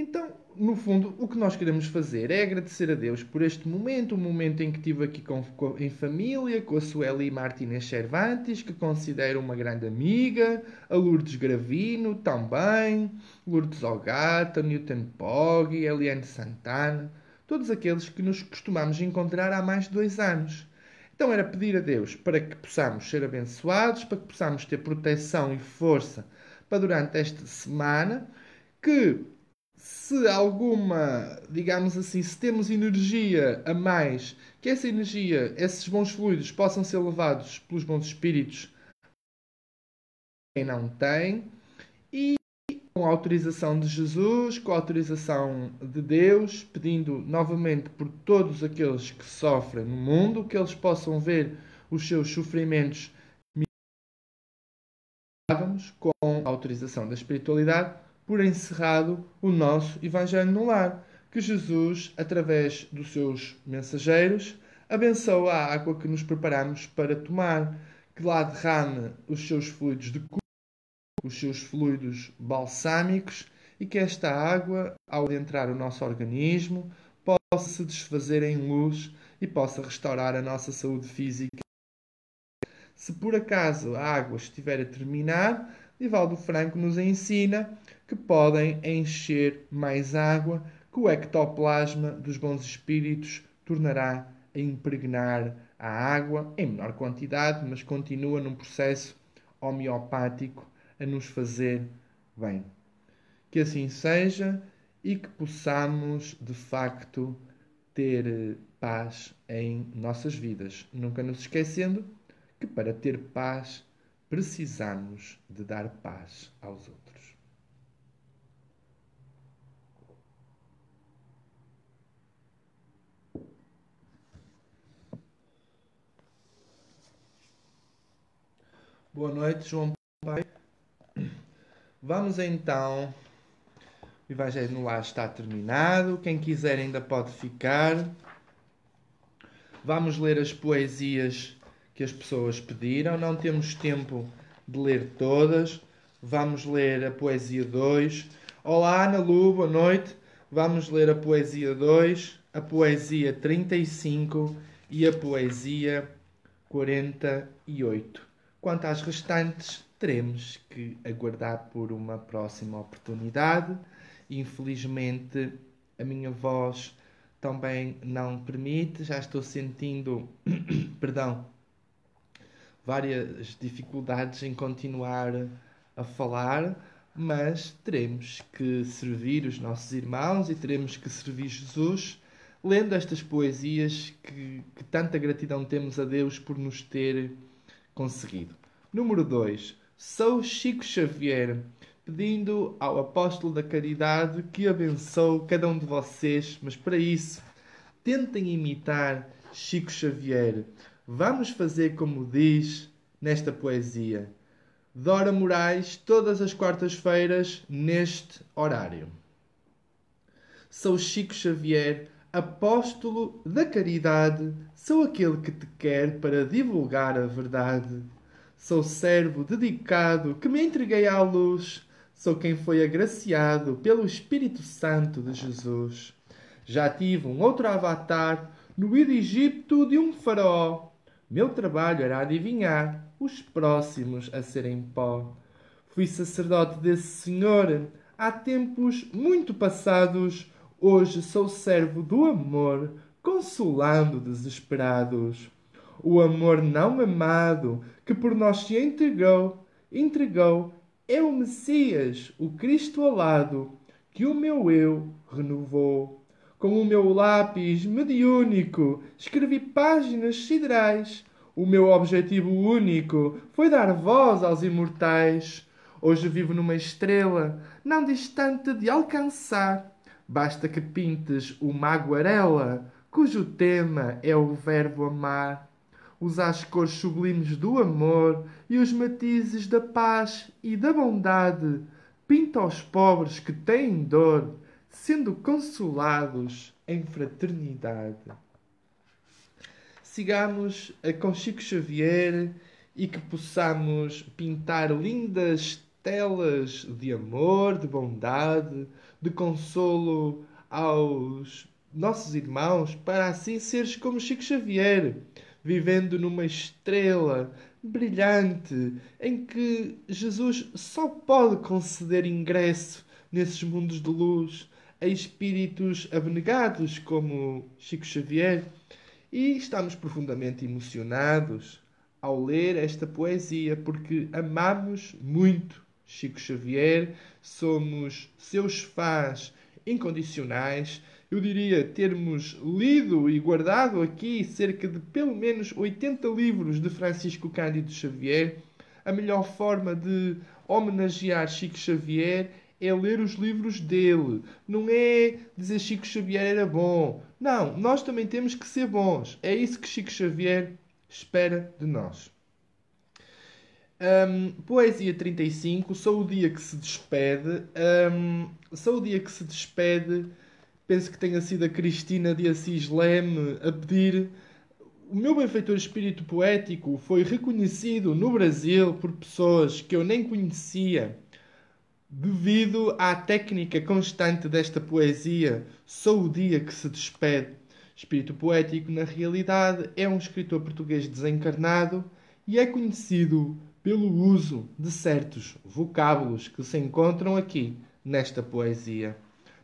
Então, no fundo, o que nós queremos fazer é agradecer a Deus por este momento, o momento em que estive aqui com, com, em família, com a Sueli Martínez Cervantes, que considero uma grande amiga, a Lourdes Gravino também, Lourdes Ogata, Newton Poggi, Eliane Santana, todos aqueles que nos costumamos encontrar há mais de dois anos. Então era pedir a Deus para que possamos ser abençoados, para que possamos ter proteção e força para durante esta semana, que se alguma, digamos assim, se temos energia a mais, que essa energia, esses bons fluidos possam ser levados pelos bons espíritos quem não tem e com a autorização de Jesus, com a autorização de Deus, pedindo novamente por todos aqueles que sofrem no mundo, que eles possam ver os seus sofrimentos com a autorização da espiritualidade por encerrado o nosso Evangelho no lar, que Jesus, através dos seus mensageiros, abençoa a água que nos preparamos para tomar, que lá derrame os seus fluidos de cura, os seus fluidos balsâmicos e que esta água, ao entrar no nosso organismo, possa se desfazer em luz e possa restaurar a nossa saúde física. Se por acaso a água estiver a terminar, Divaldo Franco nos ensina que podem encher mais água que o ectoplasma dos bons espíritos tornará a impregnar a água em menor quantidade, mas continua num processo homeopático a nos fazer bem. Que assim seja e que possamos de facto ter paz em nossas vidas, nunca nos esquecendo que para ter paz precisamos de dar paz aos outros. Boa noite, João Pai. Vamos então. O Evangelho no Lar está terminado. Quem quiser ainda pode ficar. Vamos ler as poesias que as pessoas pediram. Não temos tempo de ler todas. Vamos ler a poesia 2. Olá, Ana Lu, boa noite. Vamos ler a poesia 2, a poesia 35 e a poesia 48. Quanto às restantes, teremos que aguardar por uma próxima oportunidade. Infelizmente, a minha voz também não permite, já estou sentindo, perdão, várias dificuldades em continuar a falar, mas teremos que servir os nossos irmãos e teremos que servir Jesus lendo estas poesias que, que tanta gratidão temos a Deus por nos ter conseguido. Número 2. Sou Chico Xavier, pedindo ao apóstolo da caridade que abençoe cada um de vocês, mas para isso, tentem imitar Chico Xavier Vamos fazer como diz nesta poesia. Dora Moraes, todas as quartas-feiras, neste horário. Sou Chico Xavier, apóstolo da caridade, sou aquele que te quer para divulgar a verdade. Sou servo dedicado que me entreguei à luz, sou quem foi agraciado pelo Espírito Santo de Jesus. Já tive um outro avatar no Egito de um faraó. Meu trabalho era adivinhar os próximos a serem pó. Fui sacerdote desse senhor há tempos muito passados. Hoje sou servo do amor, consolando desesperados. O amor não amado que por nós se entregou, entregou, é o Messias, o Cristo alado, que o meu eu renovou. Com o meu lápis mediúnico escrevi páginas siderais. O meu objetivo único foi dar voz aos imortais. Hoje vivo numa estrela, não distante de alcançar. Basta que pintes uma aguarela, cujo tema é o verbo amar. Usa as cores sublimes do amor e os matizes da paz e da bondade. Pinta aos pobres que têm dor, sendo consolados em fraternidade. Sigamos com Chico Xavier e que possamos pintar lindas telas de amor, de bondade, de consolo aos nossos irmãos, para assim seres como Chico Xavier, vivendo numa estrela brilhante em que Jesus só pode conceder ingresso nesses mundos de luz a espíritos abnegados como Chico Xavier. E estamos profundamente emocionados ao ler esta poesia porque amamos muito Chico Xavier, somos seus fãs incondicionais. Eu diria termos lido e guardado aqui cerca de pelo menos 80 livros de Francisco Cândido Xavier. A melhor forma de homenagear Chico Xavier é ler os livros dele. Não é dizer Chico Xavier era bom. Não, nós também temos que ser bons. É isso que Chico Xavier espera de nós. Um, poesia 35, sou o dia que se despede. Um, sou o dia que se despede. Penso que tenha sido a Cristina de Assis Leme a pedir. O meu benfeitor espírito poético foi reconhecido no Brasil por pessoas que eu nem conhecia, devido à técnica constante desta poesia. Sou o dia que se despede. Espírito poético, na realidade, é um escritor português desencarnado e é conhecido pelo uso de certos vocábulos que se encontram aqui nesta poesia.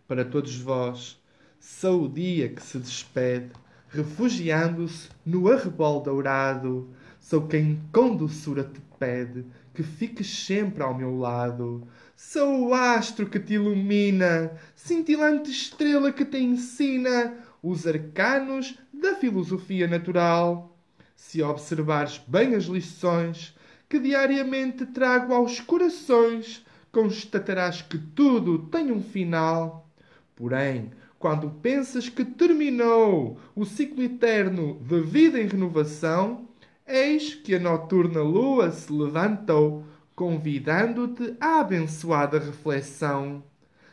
Para todos vós, sou o dia que se despede, refugiando-se no arrebol dourado. Sou quem com doçura te pede que fiques sempre ao meu lado. Sou o astro que te ilumina, cintilante estrela que te ensina os arcanos da filosofia natural. Se observares bem as lições, que diariamente trago aos corações, constatarás que tudo tem um final. Porém, quando pensas que terminou o ciclo eterno de vida em renovação, eis que a noturna lua se levantou, convidando-te à abençoada reflexão.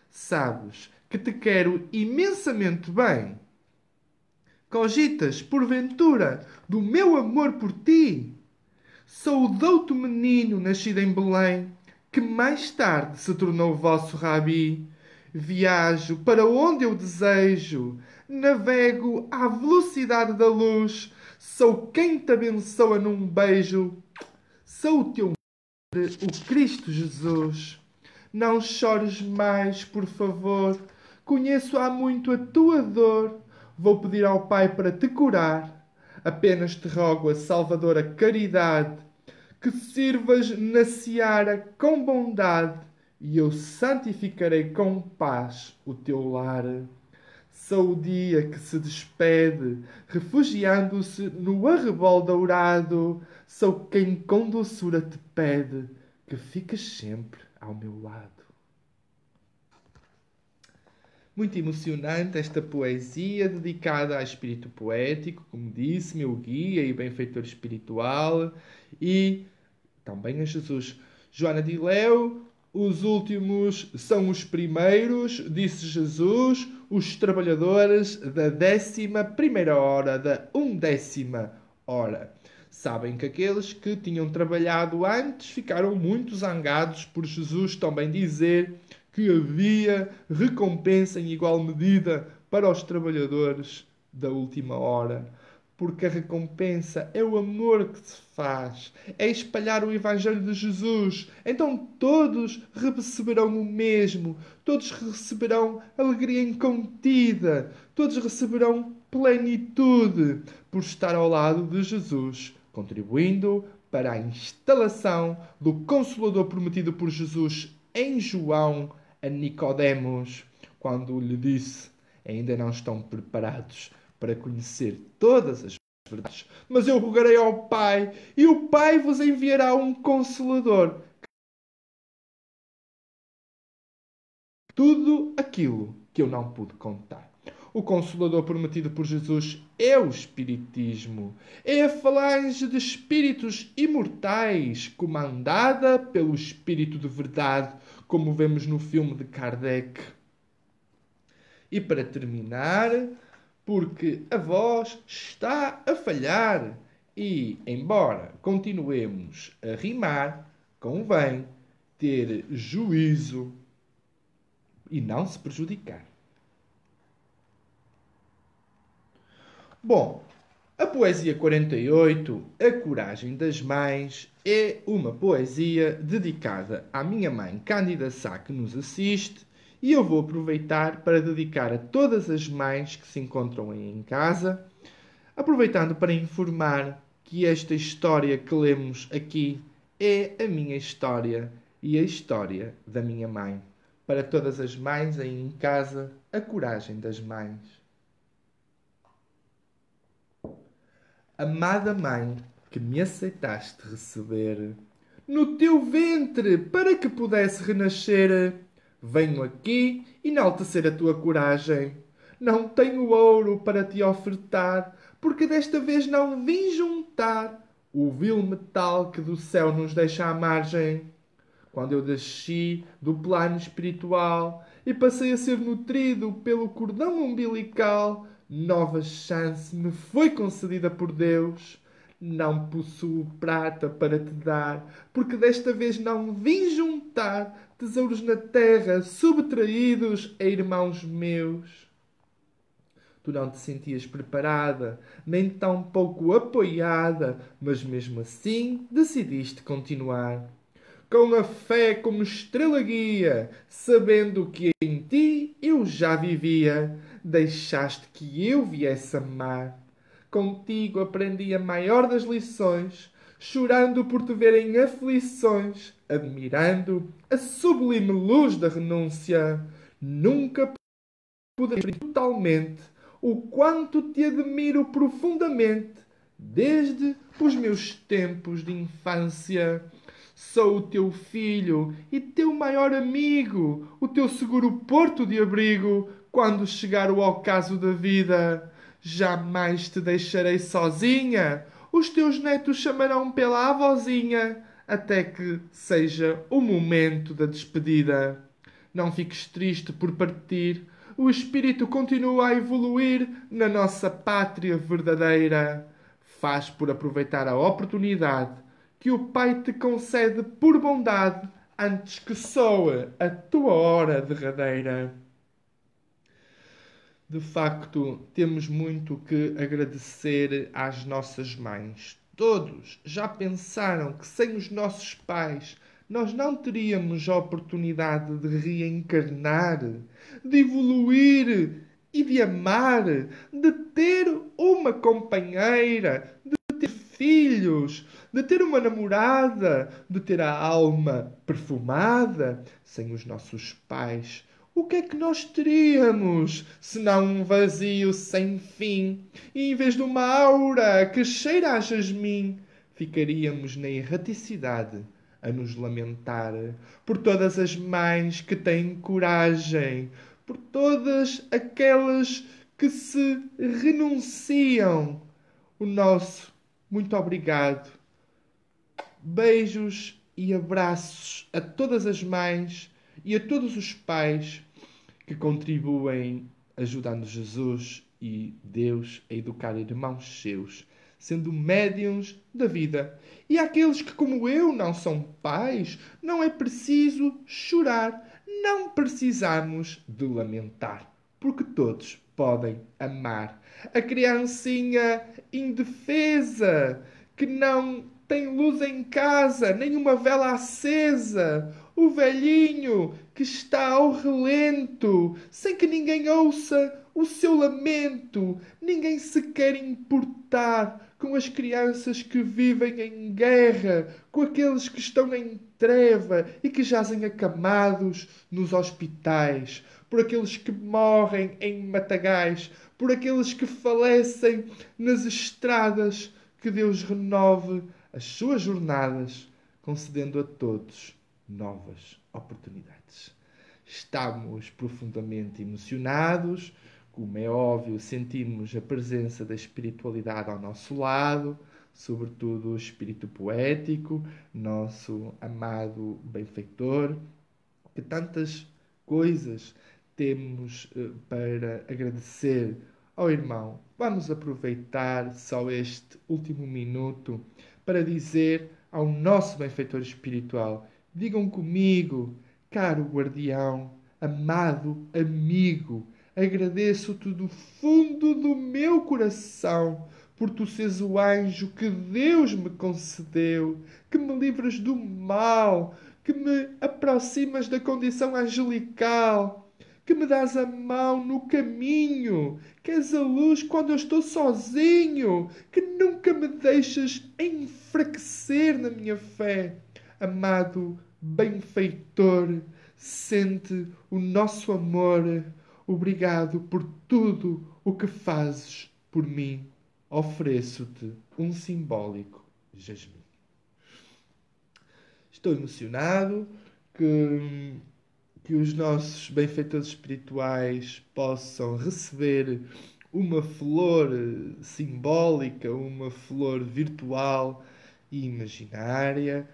Sabes que te quero imensamente bem. Cogitas, porventura, do meu amor por ti? Sou o douto menino nascido em Belém, que mais tarde se tornou vosso rabi. Viajo para onde eu desejo, navego à velocidade da luz. Sou quem te abençoa num beijo. Sou o teu o Cristo Jesus. Não chores mais, por favor. Conheço há muito a tua dor. Vou pedir ao Pai para te curar apenas te rogo a salvadora caridade, que sirvas na seara com bondade, e eu santificarei com paz o teu lar. Sou o dia que se despede, refugiando-se no arrebol dourado. Sou quem com doçura te pede que fiques sempre ao meu lado. Muito emocionante esta poesia dedicada a espírito poético, como disse, meu guia e benfeitor espiritual, e também a Jesus. Joana de Leu, os últimos são os primeiros, disse Jesus, os trabalhadores da décima primeira hora, da undécima hora. Sabem que aqueles que tinham trabalhado antes ficaram muito zangados por Jesus também dizer que havia recompensa em igual medida para os trabalhadores da última hora porque a recompensa é o amor que se faz, é espalhar o Evangelho de Jesus. Então todos receberão o mesmo, todos receberão alegria incontida, todos receberão plenitude por estar ao lado de Jesus, contribuindo para a instalação do Consolador prometido por Jesus em João a Nicodemos, quando lhe disse: Ainda não estão preparados para conhecer todas as verdades. Mas eu rogarei ao Pai, e o Pai vos enviará um consolador. Tudo aquilo que eu não pude contar. O Consolador prometido por Jesus é o Espiritismo. É a falange de espíritos imortais, comandada pelo Espírito de Verdade, como vemos no filme de Kardec. E para terminar, porque a voz está a falhar e, embora continuemos a rimar, convém ter juízo e não se prejudicar. Bom, a poesia 48, A Coragem das Mães, é uma poesia dedicada à minha mãe Cândida Sá, que nos assiste e eu vou aproveitar para dedicar a todas as mães que se encontram aí em casa, aproveitando para informar que esta história que lemos aqui é a minha história e a história da minha mãe. Para todas as mães aí em casa, a coragem das mães. Amada mãe, que me aceitaste receber no teu ventre para que pudesse renascer Venho aqui enaltecer a tua coragem. Não tenho ouro para te ofertar, porque desta vez não vim juntar o vil metal que do céu nos deixa à margem. Quando eu desci do plano espiritual e passei a ser nutrido pelo cordão umbilical, nova chance me foi concedida por Deus. Não possuo prata para te dar, porque desta vez não vim juntar tesouros na terra, subtraídos a irmãos meus. Tu não te sentias preparada, nem tão pouco apoiada, mas mesmo assim decidiste continuar. Com a fé como estrela guia, sabendo que em ti eu já vivia, deixaste que eu viesse amar. Contigo aprendi a maior das lições, chorando por te ver em aflições, admirando a sublime luz da renúncia. Nunca pude totalmente o quanto te admiro profundamente desde os meus tempos de infância. Sou o teu filho e teu maior amigo, o teu seguro porto de abrigo quando chegar o ocaso da vida. Jamais te deixarei sozinha os teus netos chamarão pela avózinha até que seja o momento da despedida. Não fiques triste por partir, o espírito continua a evoluir na nossa pátria verdadeira. Faz por aproveitar a oportunidade que o Pai te concede por bondade antes que soe a tua hora derradeira. De facto, temos muito que agradecer às nossas mães. Todos já pensaram que sem os nossos pais nós não teríamos a oportunidade de reencarnar, de evoluir e de amar, de ter uma companheira, de ter filhos, de ter uma namorada, de ter a alma perfumada. Sem os nossos pais, o que é que nós teríamos senão um vazio sem fim? E em vez de uma aura que cheira a jasmim, ficaríamos na erraticidade a nos lamentar por todas as mães que têm coragem, por todas aquelas que se renunciam. O nosso muito obrigado. Beijos e abraços a todas as mães e a todos os pais que contribuem ajudando Jesus e Deus a educar irmãos seus, sendo médiums da vida. E aqueles que, como eu, não são pais, não é preciso chorar, não precisamos de lamentar. porque todos podem amar. A criancinha indefesa, que não tem luz em casa, nem uma vela acesa. O velhinho que está ao relento, sem que ninguém ouça o seu lamento. Ninguém se quer importar com as crianças que vivem em guerra, com aqueles que estão em treva e que jazem acamados nos hospitais, por aqueles que morrem em matagais, por aqueles que falecem nas estradas. Que Deus renove as suas jornadas, concedendo a todos novas oportunidades. Estamos profundamente emocionados, como é óbvio, sentimos a presença da espiritualidade ao nosso lado, sobretudo o espírito poético, nosso amado benfeitor, que tantas coisas temos eh, para agradecer ao irmão. Vamos aproveitar só este último minuto para dizer ao nosso benfeitor espiritual: digam comigo, caro guardião, amado amigo, agradeço-te do fundo do meu coração por tu seres o anjo que Deus me concedeu, que me livras do mal, que me aproximas da condição angelical, que me dás a mão no caminho, que és a luz quando eu estou sozinho, que nunca me deixas enfraquecer na minha fé. Amado benfeitor, sente o nosso amor. Obrigado por tudo o que fazes por mim. Ofereço-te um simbólico jasmim. Estou emocionado que que os nossos benfeitores espirituais possam receber uma flor simbólica, uma flor virtual e imaginária.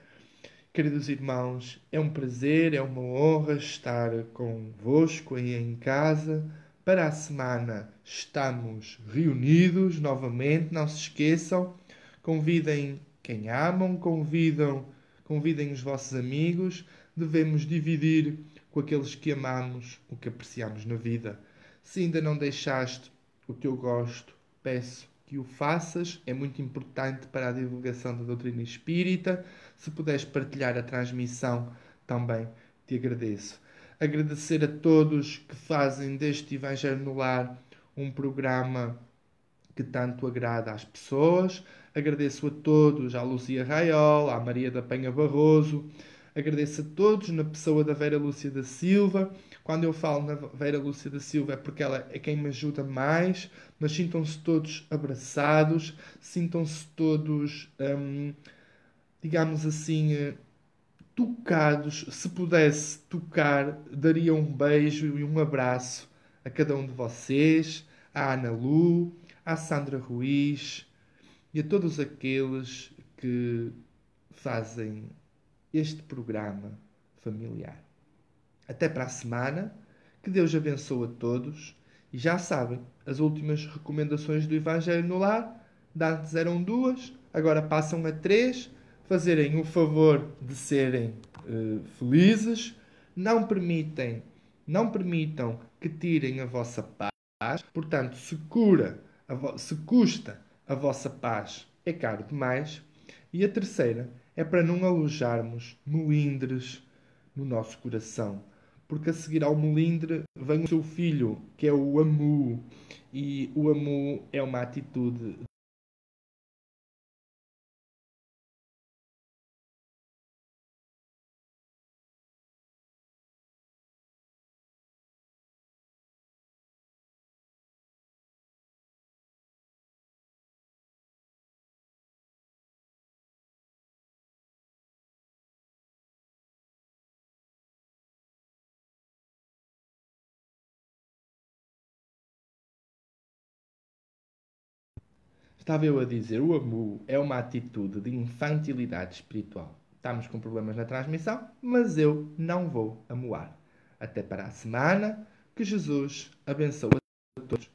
Queridos irmãos, é um prazer, é uma honra estar convosco aí em casa. Para a semana estamos reunidos novamente, não se esqueçam. Convidem quem amam, convidam, convidem os vossos amigos. Devemos dividir com aqueles que amamos, o que apreciamos na vida. Se ainda não deixaste o teu gosto, peço que o faças, é muito importante para a divulgação da doutrina espírita. Se puderes partilhar a transmissão, também te agradeço. Agradecer a todos que fazem deste Evangelho no Lar um programa que tanto agrada às pessoas. Agradeço a todos, à Lucia Raiol, à Maria da Penha Barroso, Agradeço a todos, na pessoa da Vera Lúcia da Silva. Quando eu falo na Vera Lúcia da Silva é porque ela é quem me ajuda mais, mas sintam-se todos abraçados, sintam-se todos, hum, digamos assim, eh, tocados. Se pudesse tocar, daria um beijo e um abraço a cada um de vocês, à Ana Lu, à Sandra Ruiz e a todos aqueles que fazem este programa familiar. Até para a semana, que Deus abençoe a todos e já sabem, as últimas recomendações do Evangelho no Lar, antes eram duas, agora passam a três, fazerem o favor de serem uh, felizes, não permitem, não permitam que tirem a vossa paz, portanto, se cura, se custa a vossa paz, é caro demais. E a terceira é para não alojarmos melindres no nosso coração. Porque a seguir ao melindre vem o seu filho, que é o amu. E o amu é uma atitude Estava eu a dizer, o amu é uma atitude de infantilidade espiritual. Estamos com problemas na transmissão, mas eu não vou amuar. Até para a semana, que Jesus abençoe a todos